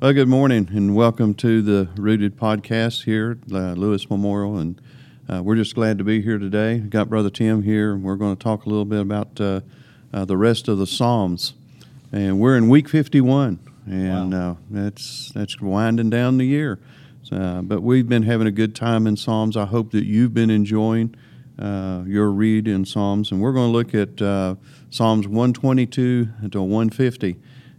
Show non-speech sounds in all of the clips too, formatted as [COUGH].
Well, good morning and welcome to the Rooted podcast here at uh, Lewis Memorial. And uh, we're just glad to be here today. Got Brother Tim here, and we're going to talk a little bit about uh, uh the rest of the Psalms. And we're in week 51, and wow. Uh, that's, that's winding down the year. Uh, but we've been having a good time in Psalms. I hope that you've been enjoying your read in Psalms. And we're going to look at Psalms 122 to 150.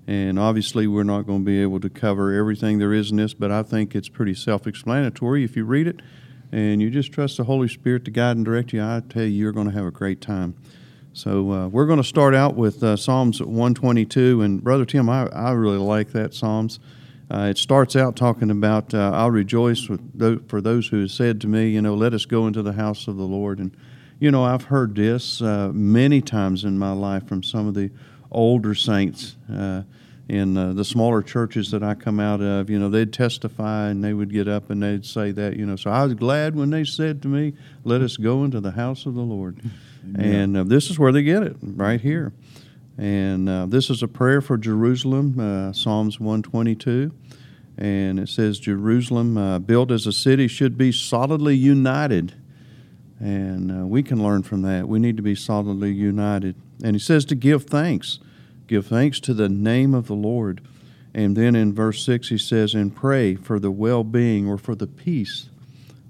And obviously, we're not going to be able to cover everything there is in this, but I think it's pretty self explanatory. If you read it and you just trust the Holy Spirit to guide and direct you, I tell you, you're going to have a great time. So, uh, we're going to start out with uh, Psalms 122. And, Brother Tim, I, I really like that Psalms. Uh, it starts out talking about, uh, I'll rejoice those, for those who have said to me, you know, let us go into the house of the Lord. And, you know, I've heard this uh, many times in my life from some of the older saints uh, in uh, the smaller churches that I come out of, you know, they'd testify and they would get up and they'd say that, you know. So I was glad when they said to me, "Let us go into the house of the Lord," and uh, this is where they get it right here. And uh, this is a prayer for Jerusalem, uh, Psalms 122. And it says, Jerusalem, uh, built as a city, should be solidly united. And uh, we can learn from that. We need to be solidly united. And he says to give thanks Give thanks to the name of the Lord. And then in verse 6, he says, and pray for the well being or for the peace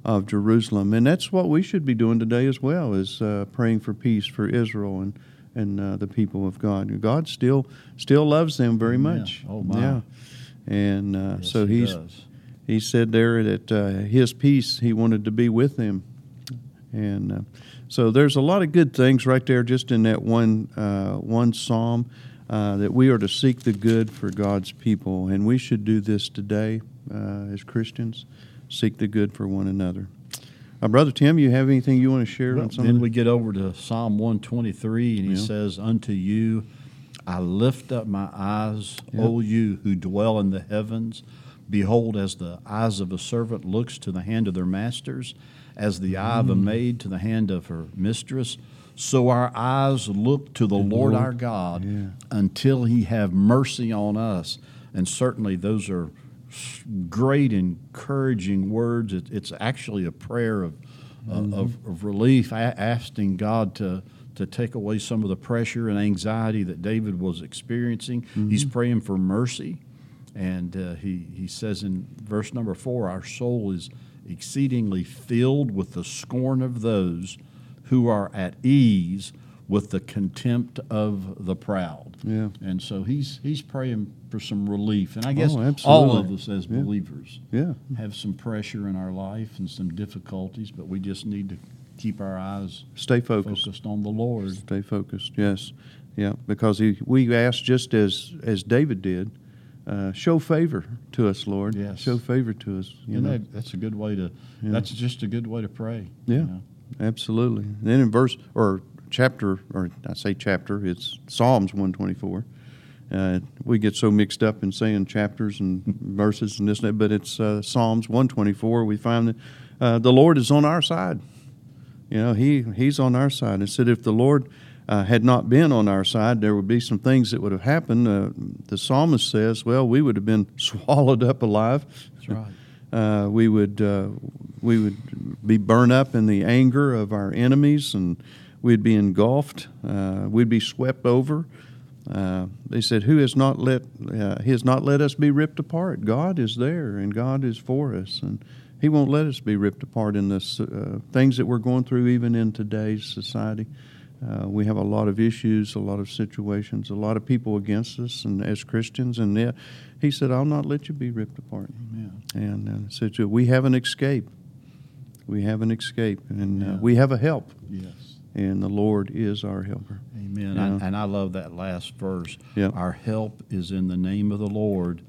of Jerusalem. And that's what we should be doing today as well, is uh, praying for peace for Israel and, and uh, the people of God. God still still loves them very much. Yeah. Oh, my. Yeah. And uh, yes, so he he's. Does. He said there that uh, his peace, he wanted to be with them. And uh, so there's a lot of good things right there just in that one, uh, one psalm. Uh, that we are to seek the good for God's people, and we should do this today uh, as Christians. Seek the good for one another. Uh, Brother Tim, you have anything you want to share well, on Then we get over to Psalm 123, and he yeah. says, Unto you I lift up my eyes, yeah. O you who dwell in the heavens. Behold, as the eyes of a servant looks to the hand of their masters, as the eye of a mm. maid to the hand of her mistress, so our eyes look to the Lord, Lord, our God yeah. until He have mercy on us. And certainly those are great, encouraging words. It, it's actually a prayer of, mm-hmm. of, of, relief, asking God to, to take away some of the pressure and anxiety that David was experiencing. Mm-hmm. He's praying for mercy. And uh, he, he says in verse number four, Our soul is exceedingly filled with the scorn of those who are at ease with the contempt of the proud. Yeah. And so he's he's praying for some relief. And I guess oh, all of us as yeah. believers yeah. have some pressure in our life and some difficulties, but we just need to keep our eyes stay focused, focused on the Lord. Stay focused. Yes. Yeah, because he, we ask just as as David did, uh, show favor to us, Lord. Yes. Show favor to us. You and know? That, that's a good way to. Yeah. That's just a good way to pray. Yeah. You know? Absolutely. Then in verse or chapter, or I say chapter, it's Psalms 124. Uh, we get so mixed up in saying chapters and verses and this and that, but it's uh, Psalms 124. We find that uh, the Lord is on our side. You know, he He's on our side. It said if the Lord uh, had not been on our side, there would be some things that would have happened. Uh, the psalmist says, "Well, we would have been [LAUGHS] swallowed up alive." That's right. Uh, we would uh, we would be burned up in the anger of our enemies, and we'd be engulfed. Uh, we'd be swept over. Uh, they said, "Who has not let uh, He has not let us be ripped apart? God is there, and God is for us, and He won't let us be ripped apart in the uh, things that we're going through, even in today's society." We have a lot of issues, a lot of situations, a lot of people against us, and as Christians, and He said, "I'll not let you be ripped apart." Amen. And uh, said, "We have an escape. We have an escape, and uh, we have a help." Yes. And the Lord is our helper. Amen. I, and I love that last verse. Yeah. Our help is in the name of the Lord.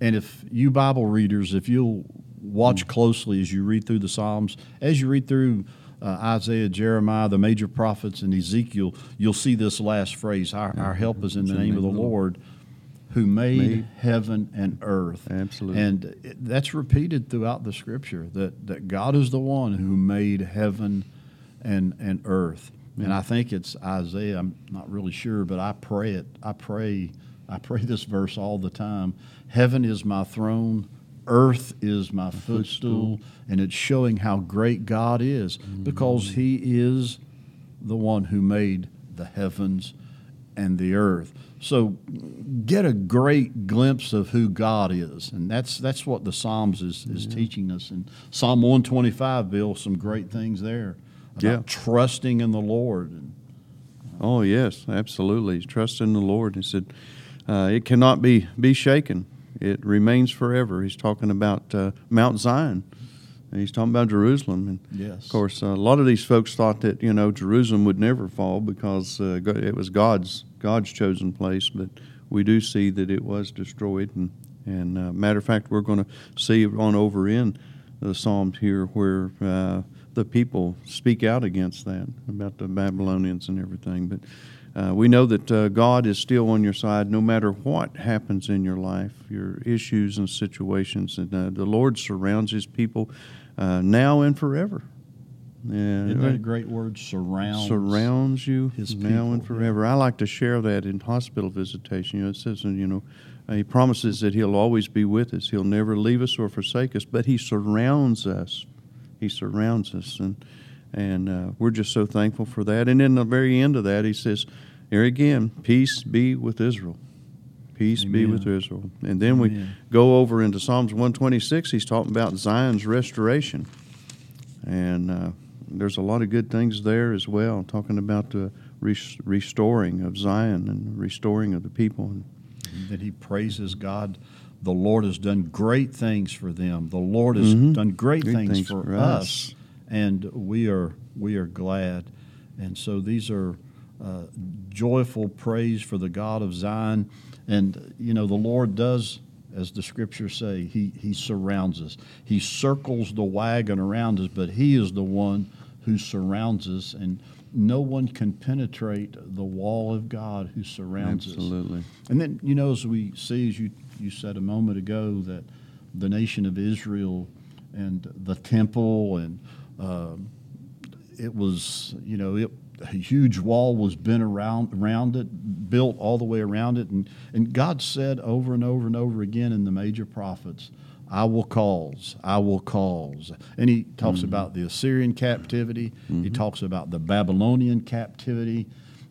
And if you Bible readers, if you'll watch mm. closely as you read through the Psalms, as you read through uh, Isaiah, Jeremiah, the major prophets, and Ezekiel, you'll see this last phrase Our, our help is in the name of the Lord who made, made, heaven and earth. Absolutely. And that's repeated throughout the scripture that, that God is the one who made heaven and, and earth. Yeah. And I think it's Isaiah, I'm not really sure, but I pray it, I pray I pray this verse all the time. Heaven is my throne, earth is my footstool, and it's showing how great God is because mm-hmm. He is the one who made the heavens and the earth. So get a great glimpse of who God is, and that's that's what the Psalms is is teaching us. And Psalm one twenty five, Bill, some great things there about Yeah. trusting in the Lord. And Oh yes, absolutely. Trust in the Lord. He said, uh, "It cannot be be shaken. It remains forever." He's talking about uh, Mount Zion, and he's talking about Jerusalem. And yes, of course, a lot of these folks thought that you know Jerusalem would never fall because uh, it was God's God's chosen place. But we do see that it was destroyed. And and uh, matter of fact, we're going to see on over in the Psalms here where uh, the people speak out against that about the Babylonians and everything. But uh, we know that uh, God is still on your side no matter what happens in your life, your issues and situations. And uh, the Lord surrounds His people uh, now and forever. Yeah, isn't that a great word? Surround. surrounds you his now and forever. I like to share that in hospital visitation. You know, it says, uh, you know, uh, he promises that he'll always be with us. He'll never leave us or forsake us. But he surrounds us. He surrounds us, and and uh, we're just so thankful for that. And in the very end of that, he says, here again, peace be with Israel. Peace be with Israel. And then we Amen. go over into Psalms 126. He's talking about Zion's restoration. And uh, there's a lot of good things there as well, talking about the res- restoring of Zion and restoring of the people. And that he praises God. The Lord has done great things for them. The Lord has Mhm. done great, Great things, things for, for us. us. and we are we are glad. And so these are uh, joyful praise for the God of Zion. And you know the Lord does, as the scriptures say, He He surrounds us. He circles the wagon around us, but He is the one who surrounds us, and no one can penetrate the wall of God who surrounds us. absolutely. And then, you know, as we see, as you, you said a moment ago, that the nation of Israel and the temple, and um, it was, you know, it, a huge wall was bent around, around it, built all the way around it. And, and God said over and over and over again in the major prophets, I will cause, I will cause. And he talks mm-hmm. about the Assyrian captivity, he mm-hmm. talks about the Babylonian captivity.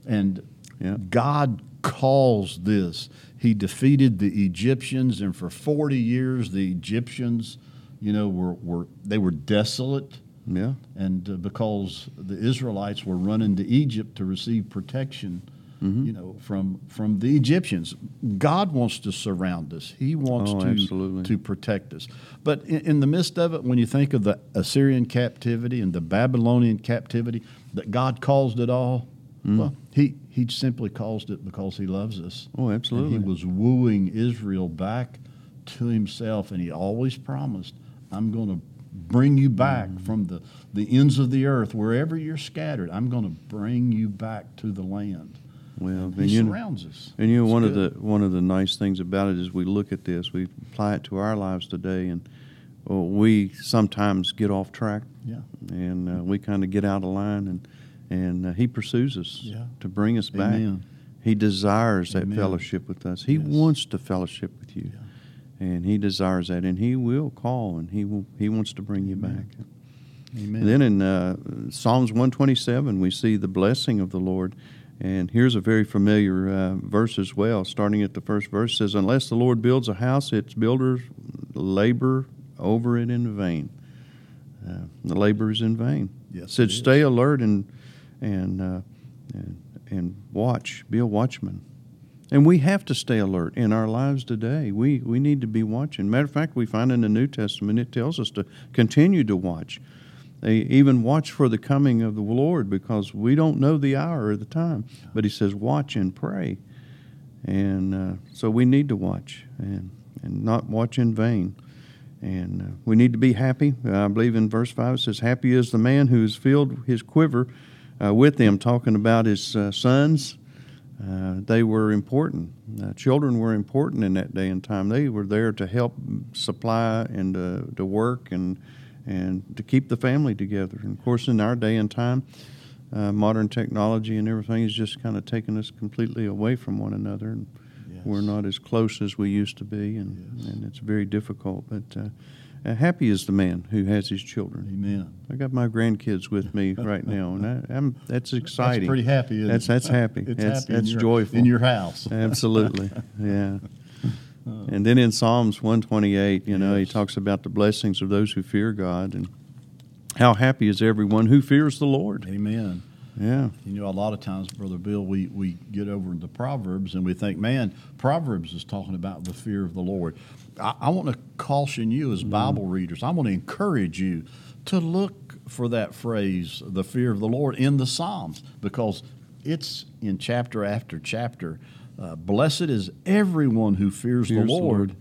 And Yeah. God calls this. He defeated the Egyptians, and for 40 years, the Egyptians, you know, were, were they were desolate, Yeah. and uh, because the Israelites were running to Egypt to receive protection, Mm-hmm. you know, from from the Egyptians. God wants to surround us. He wants Oh, to absolutely. to protect us. But in, in the midst of it, when you think of the Assyrian captivity and the Babylonian captivity, that God caused it all. Mm. Well, he he simply caused it because he loves us. Oh, And absolutely. he was wooing Israel back to himself, and he always promised, I'm going to bring you back Mm. from the, the ends of the earth, wherever you're scattered. I'm going to bring you back to the land. well, He and you know, surrounds us. And you know, It's one of the one of the nice things about it is we look at this, we apply it to our lives today, and well, we sometimes get off track, Yeah. and uh, we kind of get out of line, and and uh, He pursues us Yeah. to bring us back. He desires that fellowship with us. He Yes. wants to fellowship with you, and He desires that, and He will call, and He will He wants to bring you Amen. back. Amen. Then in uh, Psalms 127, we see the blessing of the Lord. And here's a very familiar uh, verse as well. Starting at the first verse says, Unless the Lord builds a house, its builders labor over it in vain. Uh, the labor is in vain. Yes, It said, it. Stay alert and, and, uh, and, and watch, be a watchman. And we have to stay alert in our lives today. We, we need to be watching. Matter of fact, we find in the New Testament it tells us to continue to watch. They even watch for the coming of the Lord because we don't know the hour or the time. But he says, watch and pray. And uh, so we need to watch and, and not watch in vain. And uh, we need to be happy. I believe in verse 5 it says, Happy is the man who has filled his quiver uh, with them, talking about his uh, sons. Uh, they were important. Uh, children were important in that day and time. They were there to help supply and uh, to work and and to keep the family together. And of course, in our day and time, uh, modern technology and everything has just kind of taken us completely away from one another. And, Yeah. We're not as close as we used to be, and, Yes. and it's very difficult. But uh, happy is the man who has his children. Amen. I got my grandkids with me right now, and I, I'm that's exciting. That's pretty happy. Isn't That's it? that's happy. It's that's happy that's in your, joyful. in your house. [LAUGHS] Absolutely, yeah. [LAUGHS] Uh. And then in Psalms 128, you know, he talks about the blessings of those who fear God and how happy is everyone who fears the Lord. Amen. Yeah, You know, a lot of times, Brother Bill, we, we get over into Proverbs and we think, man, Proverbs is talking about the fear of the Lord. I, I want to caution you as Bible readers, I want to encourage you to look for that phrase, the fear of the Lord, in the Psalms because it's in chapter after chapter. Uh, Blessed is everyone who fears, Fears the the Lord. Lord.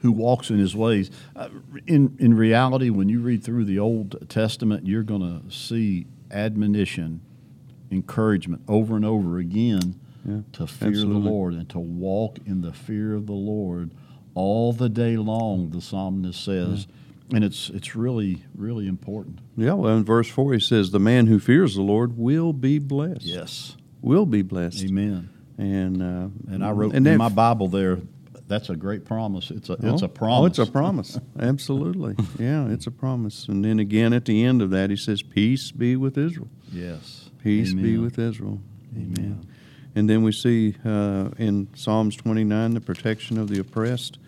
Who walks in his ways? Uh, in in reality, when you read through the Old Testament, you're going to see admonition, encouragement over and over again Yeah, to fear absolutely. the Lord and to walk in the fear of the Lord all the day long. The psalmist says, and it's it's really really important. yeah. Well, in verse four, he says, "The man who fears the Lord will be blessed. Yes, Will be blessed." Amen. And uh, And I wrote and in my Bible there. That's a great promise. It's a it's Oh, a promise. Oh, it's a promise. [LAUGHS] Absolutely. Yeah, it's a promise. And then again at the end of that, he says, Peace be with Israel. yes. Peace be with Israel. Amen. And then we see uh, in Psalms 29 the protection of the oppressed.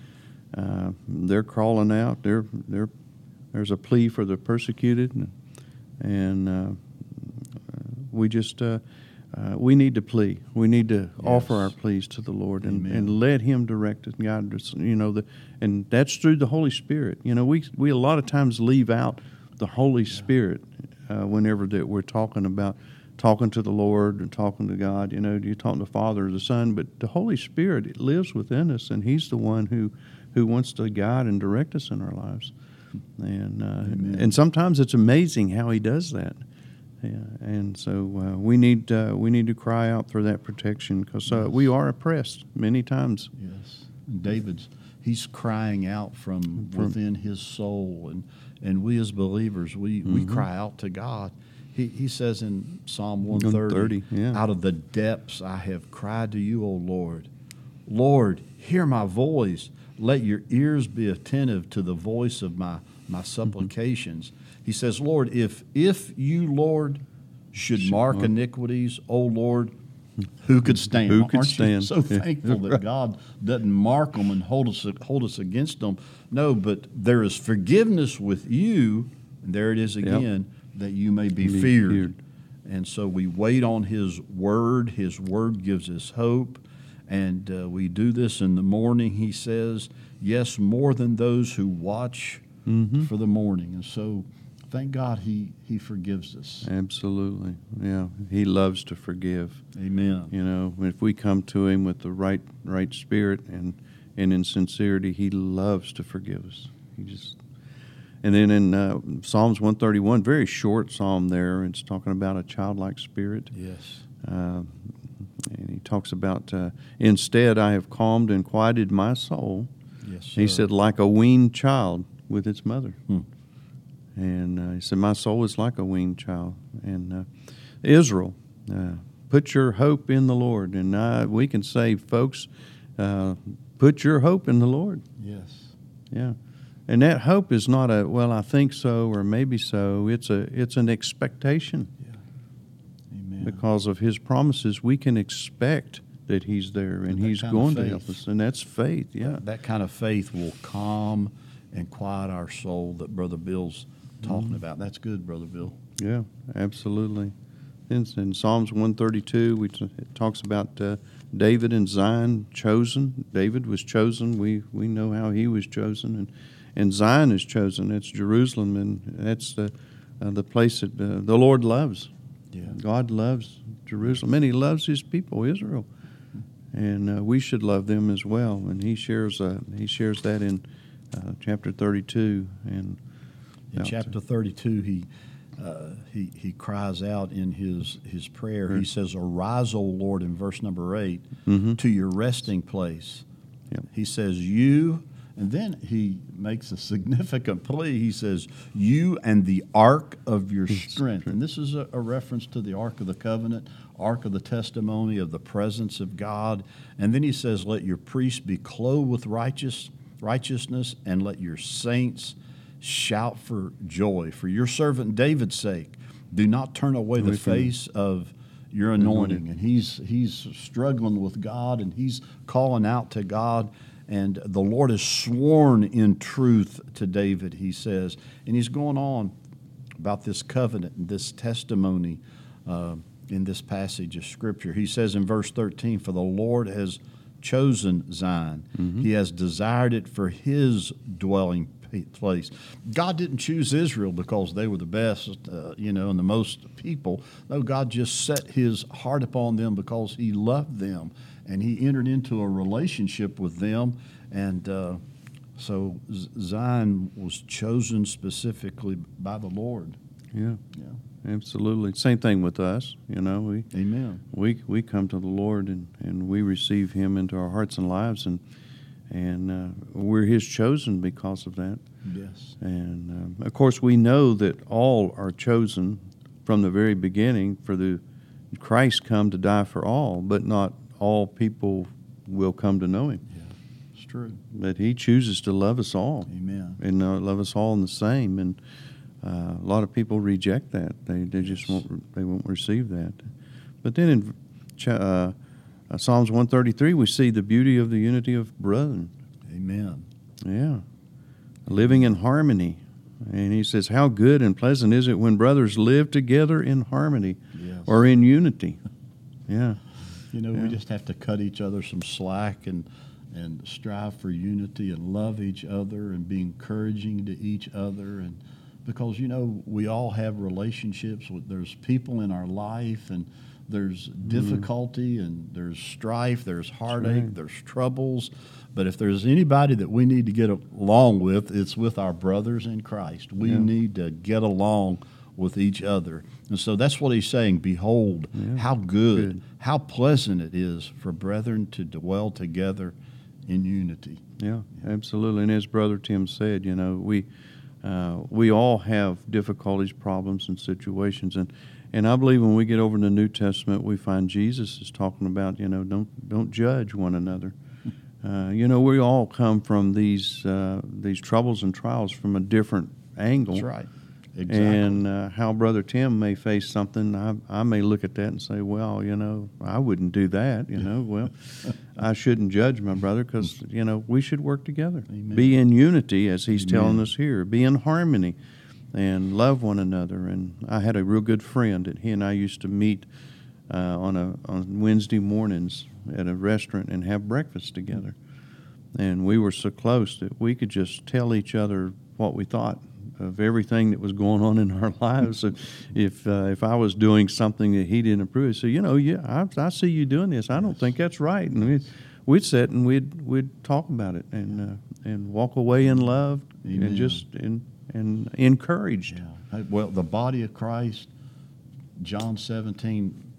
Uh, they're crawling out. They're, they're, there's a plea for the persecuted. And, and uh, we just, uh, uh, we need to plea. We need to offer our pleas to the Lord and, Amen. and let Him direct us and guide us. You know, the, and that's through the Holy Spirit. You know, we, we a lot of times leave out the Holy Spirit uh, whenever that we're talking about talking to the Lord and talking to God. You know, you're talking to the Father or the Son, but the Holy Spirit it lives within us, and He's the one who who wants to guide and direct us in our lives. And uh, and sometimes it's amazing how He does that. Yeah, and so uh, we need uh, we need to cry out for that protection because uh, we are oppressed many times. Yes. And David's he's crying out from, within his soul and and we as believers we, we Mm-hmm. cry out to God. He, he says in Psalm 130, 130, yeah. out of the depths I have cried to you, O Lord. Lord, hear my voice. Let your ears be attentive to the voice of my, my Mm-hmm. supplications. He says, Lord, if if you, Lord, should mark mark. iniquities, O Lord, who could [LAUGHS] stand? Who could Aren't stand? [LAUGHS] so thankful that [LAUGHS] God doesn't mark them and hold us hold us against them? No, but there is forgiveness with you, and there it is again, that you may be, Be feared. feared. And so we wait on His Word. His Word gives us hope. And uh, we do this in the morning, He says, yes, more than those who watch Mhm. for the morning. And so thank God He, he forgives us. Absolutely, yeah. He loves to forgive. Amen. You know, if we come to Him with the right right spirit and and in sincerity, He loves to forgive us. He just and then in uh, Psalms 131, very short psalm there, it's talking about a childlike spirit. Yes. Uh, talks about, uh, instead, I have calmed and quieted my soul. Yes. He said, like a weaned child with its mother. Hmm. And uh, he said, My soul is like a weaned child. And uh, Israel, uh, put your hope in the Lord. And uh, we can say, folks, uh, put your hope in the Lord. Yes. Yeah. And that hope is not a, well, I think so or maybe so. It's, a, it's an expectation Amen. Because of his promises. We can expect that he's there and, that he's going to help us. And that's faith, yeah. That, that kind of faith will calm and quiet our soul that Brother Bill's talking Mm-hmm. about. That's good, Brother Bill. Yeah, absolutely. In, in Psalms 132, we t- it talks about uh, David and Zion chosen. David was chosen. We we know how he was chosen, and and Zion is chosen. It's Jerusalem, and that's the uh, the place that uh, the Lord loves. Yeah. God loves Jerusalem, and He loves His people, Israel, and uh, we should love them as well. And He shares uh, He shares that in uh, chapter 32, and In out chapter 32, he, uh, he, he cries out in his, his prayer. He says, Arise, O Lord, in verse number 8, Mhm. to your resting place. Yep. He says, You And then he makes a significant plea. He says, You and the ark of your strength. And this is a, a, reference to the ark of the covenant, ark of the testimony of the presence of God. And then he says, Let your priests be clothed with righteous, righteousness, and let your saints shout for joy. For your servant David's sake, do not turn away the face of your anointing. And he's, he's struggling with God and he's calling out to God and the Lord has sworn in truth to David, he says. And he's going on about this covenant and this testimony uh, in this passage of Scripture. He says in verse 13, For the Lord has chosen Zion, mm-hmm. he has desired it for his dwelling place. God didn't choose Israel because they were the best, uh, you know, and the most people. No, God just set his heart upon them because he loved them and he entered into a relationship with them. And uh, so Zion was chosen specifically by the Lord. Yeah. Yeah. Absolutely. Same thing with us. You know, we Amen. We we come to the Lord and, and we receive Him into our hearts and lives, and and uh, we're His chosen because of that. Yes. And um, of course, we know that all are chosen from the very beginning. For the Christ come to die for all, but not all people will come to know Him. Yeah, it's true. That He chooses to love us all. Amen. And uh, love us all in the same. And uh, a lot of people reject that. They they just won't they won't receive that. But then in uh, uh Psalms 133, we see the beauty of the unity of brethren. Amen. Yeah. Living in harmony. And he says, How good and pleasant is it when brothers live together in harmony yes. or in unity? Yeah. You know, yeah. we just have to cut each other some slack and and strive for unity and love each other and be encouraging to each other and because you know we all have relationships with there's people in our life and there's mm-hmm. difficulty mm. and there's strife there's heartache right. there's troubles but if there's anybody that we need to get along with it's with our brothers in christ we yeah. need to get along with each other. And so that's what he's saying. Behold, yeah. how good, good, how pleasant it is for brethren to dwell together in unity. Yeah, yeah. absolutely. And as Brother Tim said, you know, we uh, we all have difficulties, problems, and situations, and and I believe when we get over in the New Testament, we find Jesus is talking about, you know, don't don't judge one another. [LAUGHS] Uh, you know, we all come from these uh, these troubles and trials from a different angle. That's right. Exactly. And uh, how Brother Tim may face something, I, I may look at that and say, well, you know, I wouldn't do that. You know, well, [LAUGHS] I shouldn't judge my brother because, you know, we should work together. Amen. Be in unity, as he's Amen. telling us here. Be in harmony and love one another. And I had a real good friend that he and I used to meet uh, on, a, on Wednesday mornings at a restaurant and have breakfast together. And we were so close that we could just tell each other what we thought of everything that was going on in our [LAUGHS] lives. So if uh, if I was doing something that he didn't approve, so you know, yeah, I, I see you doing this. I don't think that's right, and we'd, we'd sit and we'd we'd talk about it and uh, and walk away in love Amen. and just in, and encouraged. Yeah. Well, the body of Christ, John seventeen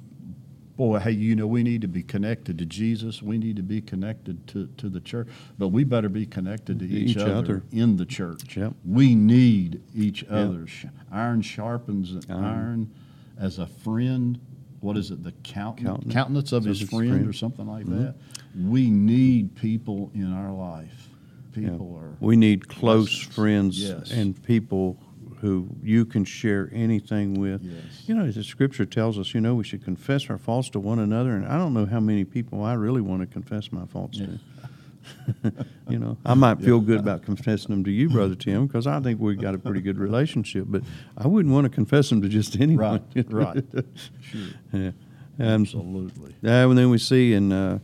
boy, hey, you know, we need to be connected to Jesus. We need to be connected to, to the church, but we better be connected to each, each other, other, in the church. Yep. We need each yep. other. Iron sharpens iron. iron as a friend. What is it? The countenance, countenance of his, his friend, friend, or something like mm-hmm. that. We need people in our life. People are. We need close friends yes. and people who you can share anything with. Yes. You know, the scripture tells us, you know, we should confess our faults to one another, and I don't know how many people I really want to confess my faults yeah. to. [LAUGHS] you know, I might feel good about confessing them to you, Brother Tim, because I think we've got a pretty good relationship, but I wouldn't want to confess them to just [LAUGHS] anyone. Right, right. [LAUGHS] Sure. Yeah. Um, Absolutely. Uh, and then we see in uh,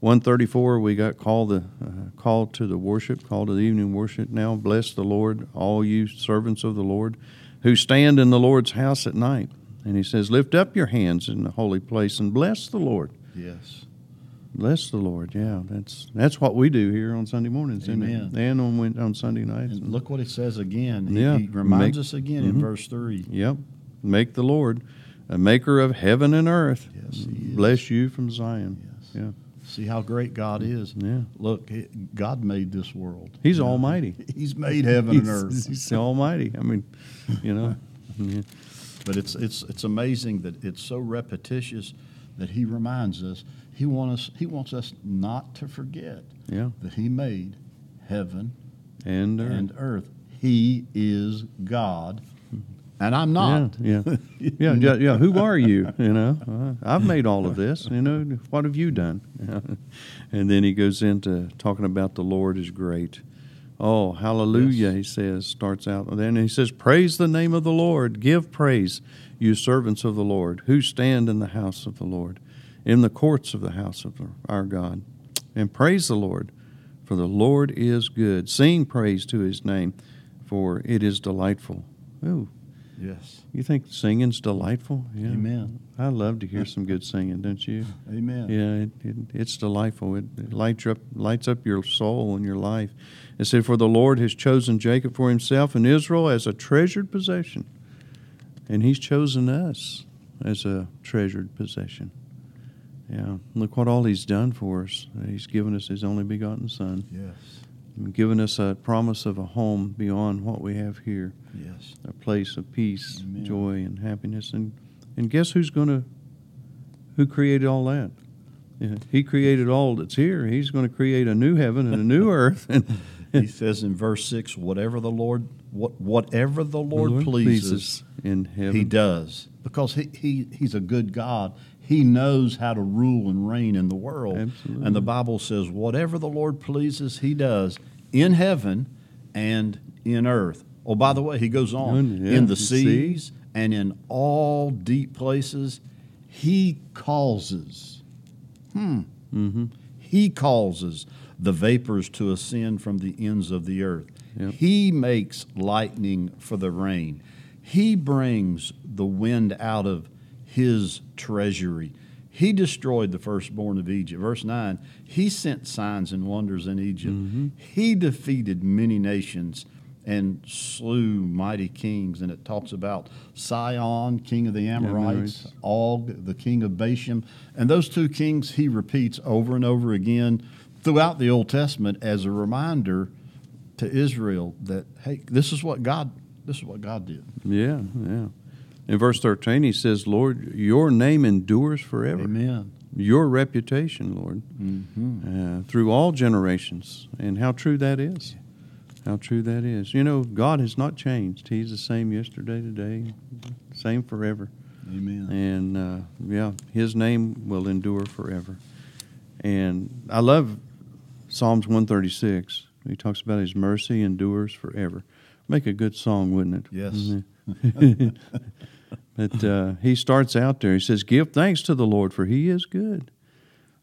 134, we got called the uh, call to the worship, called to the evening worship. Now, bless the Lord, all you servants of the Lord, who stand in the Lord's house at night. And he says, lift up your hands in the holy place and bless the Lord. Yes. Bless the Lord. Yeah, that's that's what we do here on Sunday mornings, Amen. And on on Sunday nights. And look what it says again. He, yeah, he reminds make, us again mm-hmm. in verse three. Yep. Make the Lord a maker of heaven and earth. Yes, bless you from Zion. Yes. Yeah. See how great God is. Yeah. Look, God made this world. He's know, almighty. [LAUGHS] He's made heaven He's, and earth. [LAUGHS] he's almighty. I mean, you know. [LAUGHS] yeah. But it's it's it's amazing that it's so repetitious that he reminds us. He wants us he wants us not to forget Yeah. that he made heaven And, uh, and earth. He is God, and I'm not. Yeah, yeah, [LAUGHS] yeah, yeah, yeah. Who are you? You know, uh, I've made all of [LAUGHS] this. You know, what have you done? [LAUGHS] and then he goes into talking about the Lord is great. Oh, hallelujah! Yes. He says, starts out, and then he says, "Praise the name of the Lord. Give praise, you servants of the Lord, who stand in the house of the Lord, in the courts of the house of our God, and praise the Lord, for the Lord is good. Sing praise to His name, for it is delightful." Ooh, Yes. you think singing's delightful? Yeah. Amen. I love to hear some good singing, don't you? Amen. Yeah, it, it, it's delightful. It, it lights up lights up your soul and your life. It said, "For the Lord has chosen Jacob for Himself and Israel as a treasured possession, and He's chosen us as a treasured possession." Yeah, look what all He's done for us. He's given us His only begotten Son, Yes. Given us a promise of a home beyond what we have here Yes. a place of peace, Amen. joy, and happiness. And and guess who's going to who created all that? Yeah, he created all that's here. He's going to create a new heaven and a new [LAUGHS] earth. And [LAUGHS] He says in verse six, whatever the Lord what whatever the the Lord, pleases, in heaven. he does. Because he, he he's a good God. He knows how to rule and reign in the world. Absolutely. And the Bible says, whatever the Lord pleases, he does in heaven and in earth. Oh, by the way, he goes on Yeah, in the the sea. seas and in all deep places, he causes. Hmm. Mm-hmm. He causes the vapors to ascend from the ends of the earth. Yep. He makes lightning for the rain. He brings the wind out of his treasury. He destroyed the firstborn of Egypt. Verse 9 He sent signs and wonders in Egypt. Mm-hmm. He defeated many nations and slew mighty kings. And it talks about Sihon, king of the Amorites, Amorites. Og, the king of Bashan. And those two kings he repeats over and over again throughout the Old Testament as a reminder to Israel that, hey, this is what God this is what God did. Yeah, yeah. In verse thirteen, he says, "Lord, your name endures forever. Amen. Your reputation, Lord, Mm-hmm. uh, through all generations." And how true that is. How true that is. You know, God has not changed. He's the same yesterday, today, same forever. Amen. and uh, yeah, His name will endure forever. And I love Psalms one thirty six. He talks about His mercy endures forever. Make a good song, wouldn't it? Yes. Mhm. [LAUGHS] [LAUGHS] but uh, he starts out there. He says, "Give thanks to the Lord, for He is good,"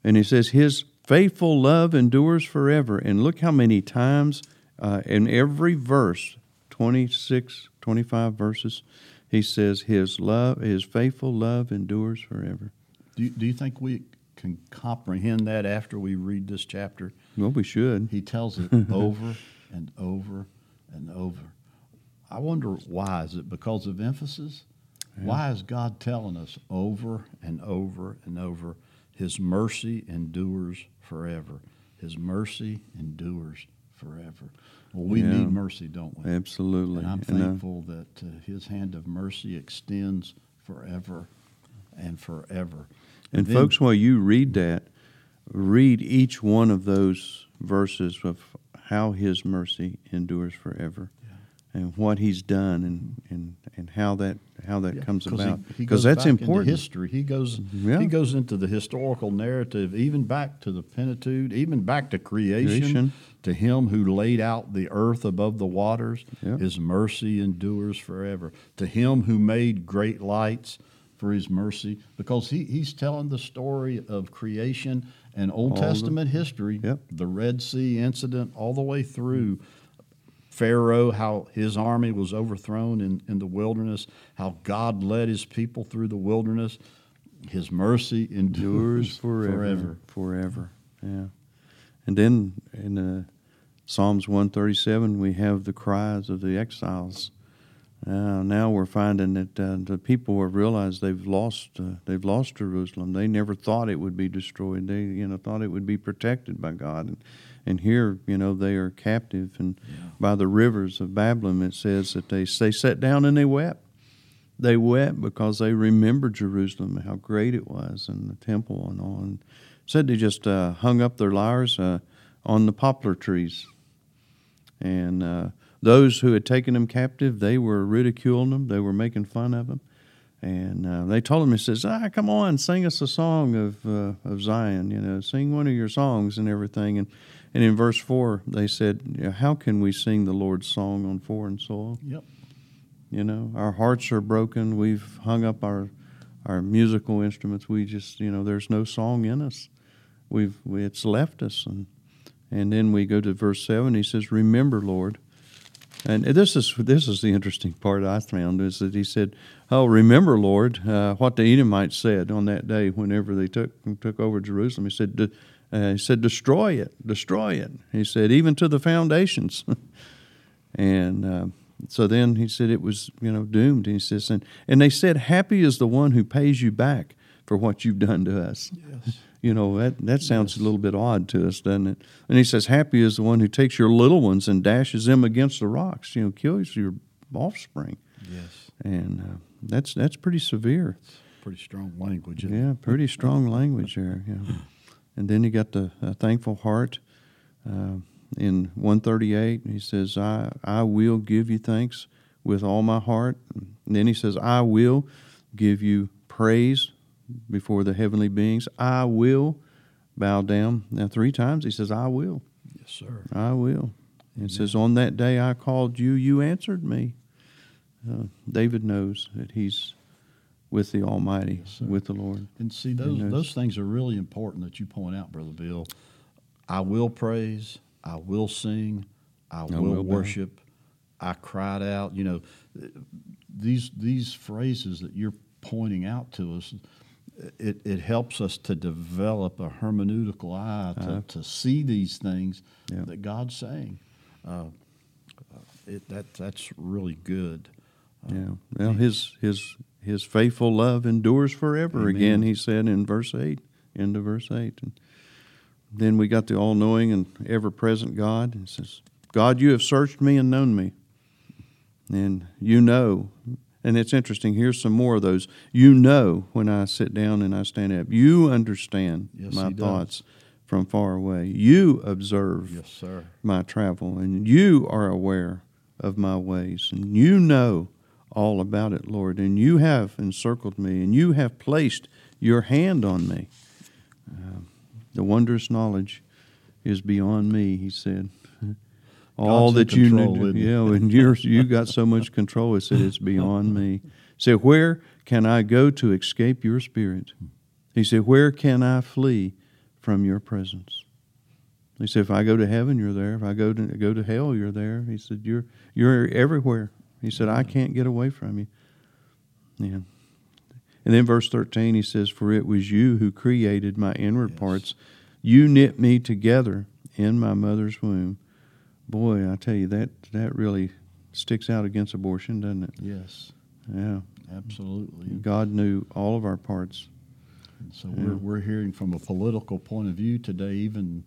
and he says, "His faithful love endures forever." And look how many times uh, in every verse, 26, 25 verses, he says, "His love, His faithful love endures forever." Do you, do you think we can comprehend that after we read this chapter? Well, we should. He tells it [LAUGHS] over and over and over. I wonder why. Is it because of emphasis? Why is God telling us over and over and over, His mercy endures forever? His mercy endures forever. Well, we Yeah. need mercy, don't we? Absolutely. And I'm And, uh, thankful that uh, His hand of mercy extends forever and forever. And, then- folks, while you read that, read each one of those verses of how His mercy endures forever, and what He's done, and, and, and how that how that Yeah, comes about. Because that's important. history. He goes Yeah. he goes into the historical narrative, even back to the Pentateuch, even back to creation, Creation. to him who laid out the earth above the waters. Yeah. His mercy endures forever. To him who made great lights for his mercy, because he, he's telling the story of creation and Old All the- Testament history, Yep. the Red Sea incident, all the way through. Pharaoh, how his army was overthrown in, in the wilderness, how God led his people through the wilderness. His mercy endures [LAUGHS] forever, forever. forever. Yeah. And then in uh, Psalms 137, we have the cries of the exiles. Uh, now we're finding that uh, the people have realized they've lost uh, they've lost Jerusalem. They never thought it would be destroyed. They you know thought it would be protected by God, and, and here you know they are captive and Yeah. by the rivers of Babylon. It says that they they sat down and they wept. They wept because they remembered Jerusalem, how great it was, and the temple and all. And said they just uh, hung up their lyres uh, on the poplar trees, and uh, those who had taken them captive, they were ridiculing them. They were making fun of them. And uh, they told him, he says, ah, come on, sing us a song of, uh, of Zion, you know, sing one of your songs and everything. And, and in verse 4, they said, how can we sing the Lord's song on foreign soil? Yep. You know, our hearts are broken. We've hung up our, our musical instruments. We just, you know, there's no song in us. We've, we, it's left us. And, and then we go to verse 7, he says, remember, Lord, and this is this is the interesting part I found is that he said, "Oh, remember, Lord, uh, what the Edomites said on that day whenever they took took over Jerusalem." He said, "De- uh, "He said, destroy it, destroy it." He said, "Even to the foundations." [LAUGHS] and uh, so then he said it was you know doomed. He says, and, and they said, "Happy is the one who pays you back for what you've done to us." Yes. You know, that, that sounds Yes. a little bit odd to us, doesn't it? And he says, Happy is the one who takes your little ones and dashes them against the rocks, you know, kills your offspring. Yes. And uh, that's that's pretty severe. Pretty strong language. Yeah, pretty strong language there. Yeah. [LAUGHS] And then you got the uh, thankful heart. Uh, in 138, he says, I, I will give you thanks with all my heart. And then he says, I will give you praise before the heavenly beings. I will bow down. Now, three times he says, I will. Yes, sir. I will. It says, On that day I called you, you answered me. Uh, David knows that he's with the Almighty, Yes, with the Lord. And see, those those things are really important that you point out, Brother Bill. I will praise. I will sing. I, will, will bow. worship. I cried out. You know, these these phrases that you're pointing out to us, it, it helps us to develop a hermeneutical eye to, Uh-huh. to see these things Yeah. that God's saying. Uh, it, that that's really good. Yeah. Well, his his his faithful love endures forever. Amen. Again, he said in verse eight, end of verse eight. And then we got the all-knowing and ever-present God. It says, "God, you have searched me and known me, and you know." And it's interesting. Here's some more of those. You know when I sit down and I stand up. You understand Yes, my he does. thoughts from far away. You observe Yes, sir. my travel, and you are aware of my ways, and you know all about it, Lord, and you have encircled me, and you have placed your hand on me. Uh, the wondrous knowledge is beyond me, he said. all God's that you control, knew, yeah, and you're you got so much control. It said it's beyond me. Said, where can I go to escape your spirit? He said, where can I flee from your presence? He said, if I go to heaven, you're there. If I go to go to hell, you're there. He said, you're you're everywhere. He said, I can't get away from you. Yeah. And then verse 13, he says, For it was you who created my inward Yes. parts. You knit me together in my mother's womb. Boy, I tell you, that, that really sticks out against abortion, doesn't it? Yes, Yeah. absolutely. God knew all of our parts. So Yeah. we're, we're hearing from a political point of view today, even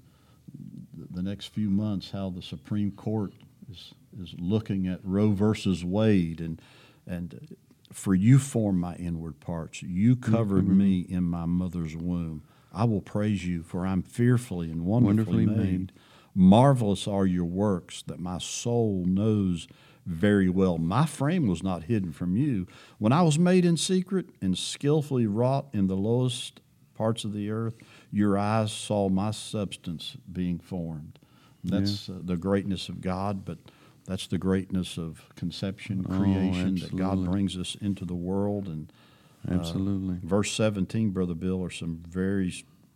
the next few months, how the Supreme Court is, is looking at Roe versus Wade. And, and for you formed my inward parts. You covered covered mm-hmm. me in my mother's womb. I will praise you, for I'm fearfully and wonderfully, Wonderfully made. made. Marvelous are your works that my soul knows very well. My frame was not hidden from you. When I was made in secret and skillfully wrought in the lowest parts of the earth, your eyes saw my substance being formed. That's uh, the greatness of God, but that's the greatness of conception, Oh, creation, that God brings us into the world. And uh, Absolutely. verse 17, Brother Bill, are some very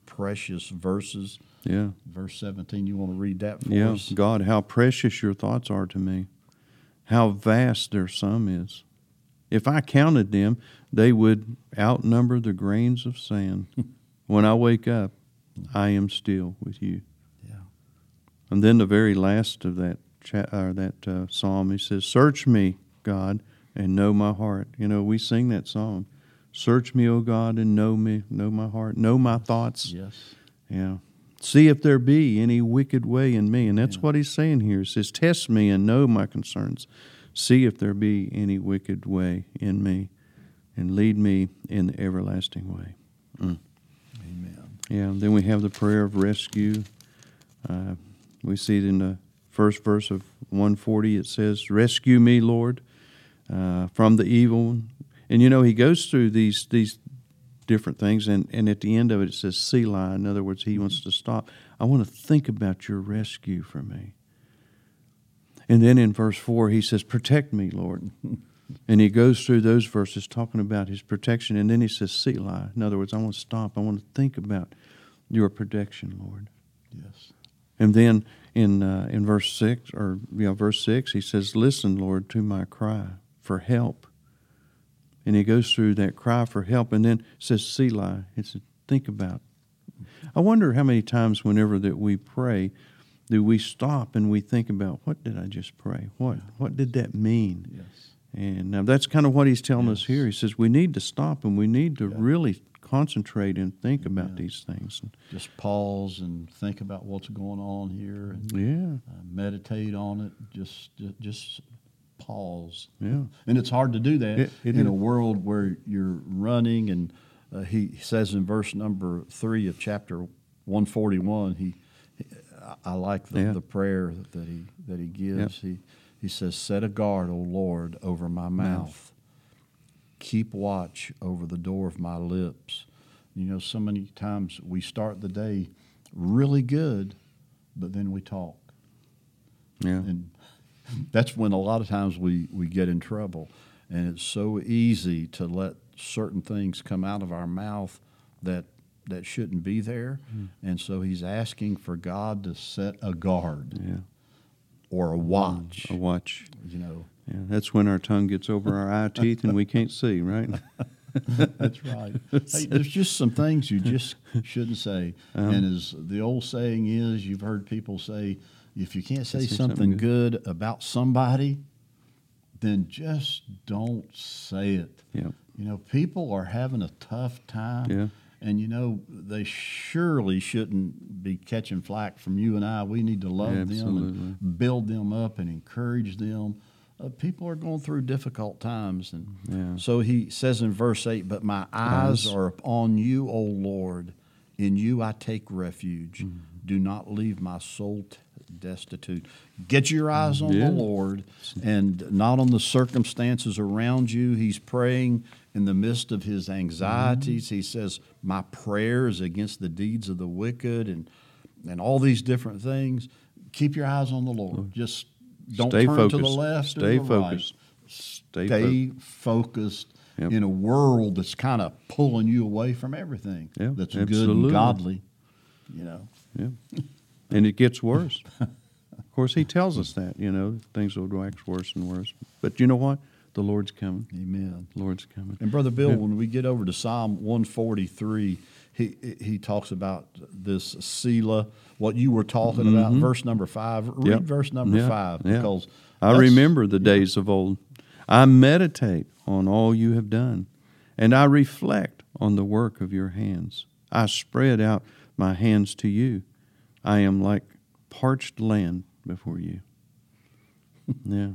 precious verses. yeah. Verse 17, you want to read that for Yeah. us? God, how precious your thoughts are to me. How vast their sum is. If I counted them, they would outnumber the grains of sand. [LAUGHS] when I wake up, I am still with you. And then the very last of that cha- or that uh, psalm, he says, "Search me, God, and know my heart. You know, we sing that song. Search me, O God, and know me, know my heart, know my thoughts. Yes. Yeah. See if there be any wicked way in me. And that's Yeah. what he's saying here. He says, Test me and know my concerns. See if there be any wicked way in me, and lead me in the everlasting way. Amen. Yeah, then we have the prayer of rescue. Uh, we see it in the first verse of 140. It says, Rescue me, Lord, uh, from the evil one. And you know, he goes through these these different things, and, and at the end of it, it says, Selah. In other words, he wants to stop. I want to think about your rescue for me. And then in verse 4, he says, Protect me, Lord. [LAUGHS] And he goes through those verses talking about his protection. And then he says, Selah. In other words, I want to stop. I want to think about your protection, Lord. Yes. And then in, uh, in verse 6, or yeah, verse 6, he says, Listen, Lord, to my cry for help. And he goes through that cry for help and then says, Selah. He says, Think about. I wonder how many times, whenever that we pray, do we stop and we think about what did I just pray? What what did that mean? Yes. And now that's kind of what he's telling us here. He says we need to stop and we need to Yeah. really concentrate and think about these things. Just pause and think about what's going on here and Yeah, uh, meditate on it. Just, just, pause. yeah, And it's hard to do that It- it in is. a world where you're running. And uh, he says in verse number three of chapter 141, he, he I- like the, Yeah. the prayer that he that he gives. He he says, "Set a guard, O Lord, over my mouth. Keep watch over the door of my lips." You know, so many times we start the day really good, but then we talk yeah, and that's when a lot of times we, we get in trouble and it's so easy to let certain things come out of our mouth that that shouldn't be there hmm. and so he's asking for god to set a guard yeah. or a watch A watch. you know Yeah, that's when our tongue gets over our eye teeth and we can't see, right? [LAUGHS] that's right hey, there's just some things you just shouldn't say Uh-huh. and as the old saying is you've heard people say if you can't say say something, something good about somebody then just don't say it Yeah, You know, people are having a tough time. Yeah. And, you know, they surely shouldn't be catching flack from you and I. We need to love them Absolutely. and build them up and encourage them. Uh, people are going through difficult times. And Yeah. so he says in verse 8, But my eyes are upon you, O Lord. In you I take refuge. Mm-hmm. Do not leave my soul t- destitute. Get your eyes on Yeah. the Lord and not on the circumstances around you. He's praying in the midst of his anxieties. Mm-hmm. He says, My prayer is against the deeds of the wicked and, and all these different things. Keep your eyes on the Lord. Just don't Stay turn to the focused. left Stay or the focused. right. Stay Stay focused Yep. in a world that's kind of pulling you away from everything Yeah, that's good and godly. You know, yeah. And it gets worse. [LAUGHS] of course, he tells us that, you know, things will wax worse and worse. But you know what? The Lord's coming. Amen. The Lord's coming. And brother Bill, Yeah. when we get over to Psalm 143, he he talks about this Selah, what you were talking about, verse number five. Read Mm-hmm. Yep. verse number Yeah, five because I remember the days of old. I meditate on all you have done, and I reflect on the work of your hands. I spread out my hands to you. I am like parched land before you. [LAUGHS] Yeah.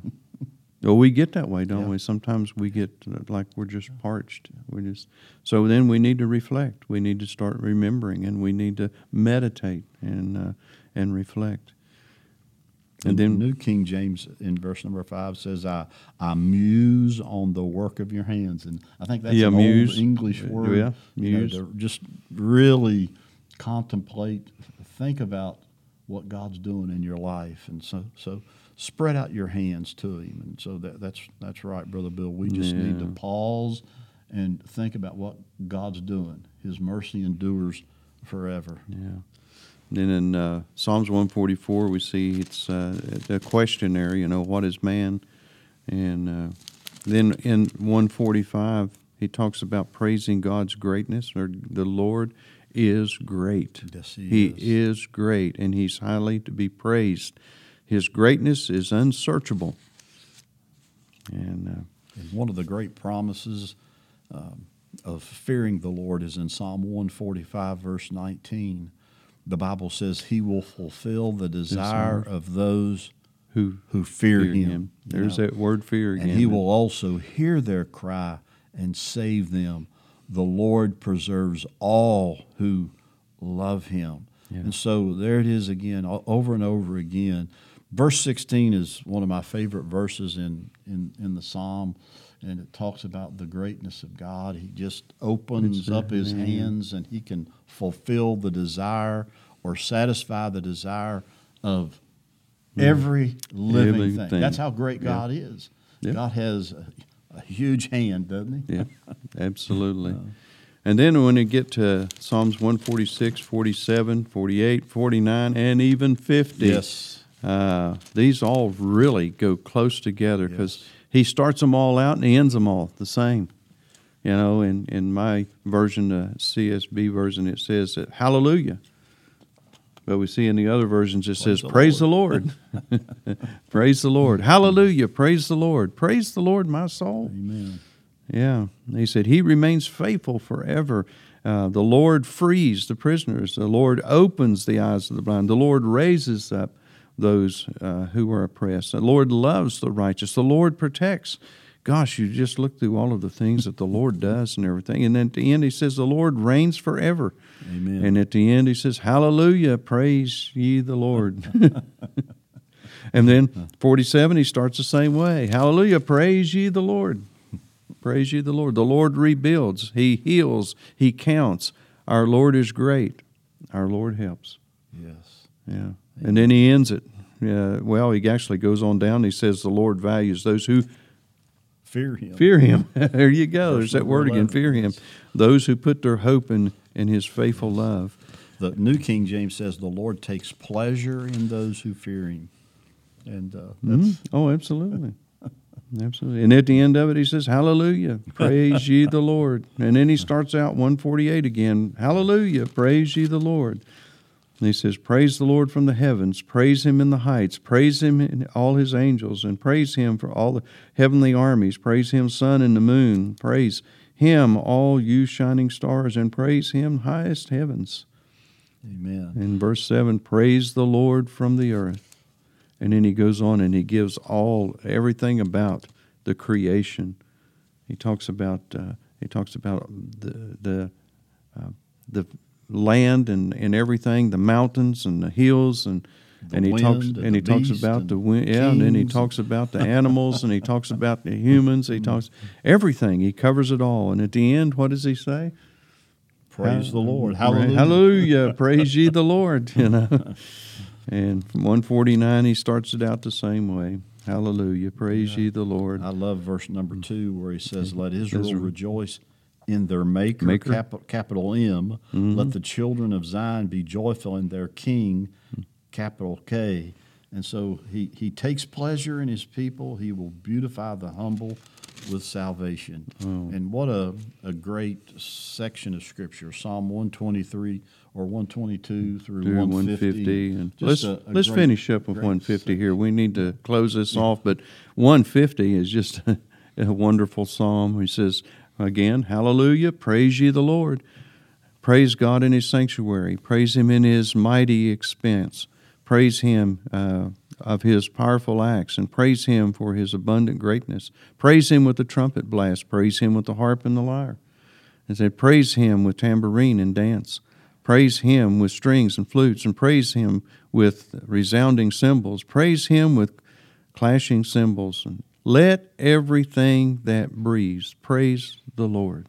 Well, we get that way, don't Yeah. we? Sometimes we get uh, like we're just parched. We just so then we need to reflect. We need to start remembering, and we need to meditate and uh, and reflect. And the then New King James in verse number five says, "I I muse on the work of your hands," and I think that's Yeah, an muse. old English word. yeah, you know, muse. to just really contemplate, think about what God's doing in your life, and so so spread out your hands to Him, and so that that's that's right, brother Bill. We just need to pause and think about what God's doing. His mercy endures forever. Yeah. Then in uh, Psalms 144, we see it's uh, a questionnaire, you know, what is man? And uh, then in 145, he talks about praising God's greatness, or the Lord is great. Yes, He He is. is great, and he's highly to be praised. His greatness is unsearchable. And uh, And one of the great promises um, of fearing the Lord is in Psalm 145, verse 19. The Bible says, He will fulfill the desire of those Who who fear, fear Him. him? There's Yeah. that word fear again. And He will also hear their cry and save them. The Lord preserves all who love Him. Yeah. And so there it is again, over and over again. Verse 16 is one of my favorite verses in, in, in the Psalm, and it talks about the greatness of God. He just opens up His uh, hands and He can fulfill the desire or satisfy the desire of every living, thing. thing. That's how great Yeah. God is. Yeah. God has a, a huge hand, doesn't He? Yeah, [LAUGHS] absolutely. And then when you get to Psalms 146, 47, 48, 49, and even 50, Yes. Uh, these all really go close together because Yes. he starts them all out and he ends them all the same. You know, in, in my version, the CSB version, it says that hallelujah. But we see in the other versions it says, the Praise the Lord. [LAUGHS] praise the Lord. [LAUGHS] Hallelujah. Praise the Lord. Praise the Lord, my soul. Amen. Yeah. He said, He remains faithful forever. Uh, the Lord frees the prisoners. The Lord opens the eyes of the blind. The Lord raises up those uh, who are oppressed. The Lord loves the righteous. The Lord protects. Gosh, you just look through all of the things that the Lord [LAUGHS] does and everything. And then at the end, He says, The Lord reigns forever. Amen. And at the end, He says, Hallelujah, praise ye the Lord. [LAUGHS] and then 47, He starts the same way. Hallelujah, praise ye the Lord. Praise ye the Lord. The Lord rebuilds, He heals, He counts. Our Lord is great. Our Lord helps. yes. Yeah. And then He ends it. Yeah, well, He actually goes on down. He says, The Lord values those who Fear Him. fear Him. [LAUGHS] there you go. Verse There's that word again fear Him. Those who put their hope in, in His faithful love. The New King James says, The Lord takes pleasure in those who fear Him. And uh, that's, Mhm. Oh, absolutely. [LAUGHS] Absolutely. And at the end of it, he says, Hallelujah, praise ye the Lord. And then he starts out 148 again, Hallelujah, praise ye the Lord. And he says, Praise the Lord from the heavens, praise him in the heights, praise him in all his angels, and praise him for all the heavenly armies, praise him, sun and the moon, praise him, all you shining stars, and praise him, highest heavens. Amen. In verse 7, praise the Lord from the earth. And then he goes on and he gives all everything about the creation. He talks about uh, he talks about the the uh, the land and, and everything, the mountains and the hills and The and he talks and and he talks about and the wind, yeah, and then he talks about the [LAUGHS] animals and he talks about the humans. He mm. talks everything. He covers it all. And at the end, what does he say? Praise the Lord. Hallelujah. Hallelujah. Praise ye the Lord. [LAUGHS] [LAUGHS] You know. And from 149, he starts it out the same way. Hallelujah. Praise ye the Lord. I love verse number mm. two where he says, Let Israel Israel. rejoice in their Maker, Maker. Cap- capital M. Mm-hmm. Let the children of Zion be joyful in their King, capital K. And so he, he takes pleasure in his people. He will beautify the humble with salvation. Oh. And what a, a great section of Scripture Psalm 123 or 122 through, Through 150. 150. And let's a- a let's great- finish up with great 150 here. We need to close this off, but 150 is just [LAUGHS] a wonderful psalm. He says, again, Hallelujah. Praise ye the Lord. Praise God in his sanctuary. Praise him in his mighty expanse. Praise him uh, of his powerful acts and praise him for his abundant greatness. Praise him with the trumpet blast. Praise him with the harp and the lyre. And said, Praise him with tambourine and dance. Praise him with strings and flutes, and praise him with resounding cymbals. Praise him with clashing cymbals. And let everything that breathes praise the Lord.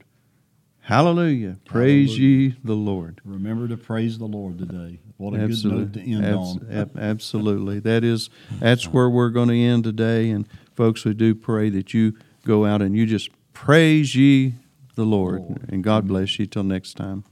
Hallelujah. Praise Hallelujah. ye the Lord. Remember to praise the Lord today. What a Absolutely. good note to end Abs- on. ab- absolutely. That is that's where we're going to end today. And folks, we do pray that you go out and you just praise ye the Lord. Lord. And God bless you till next time.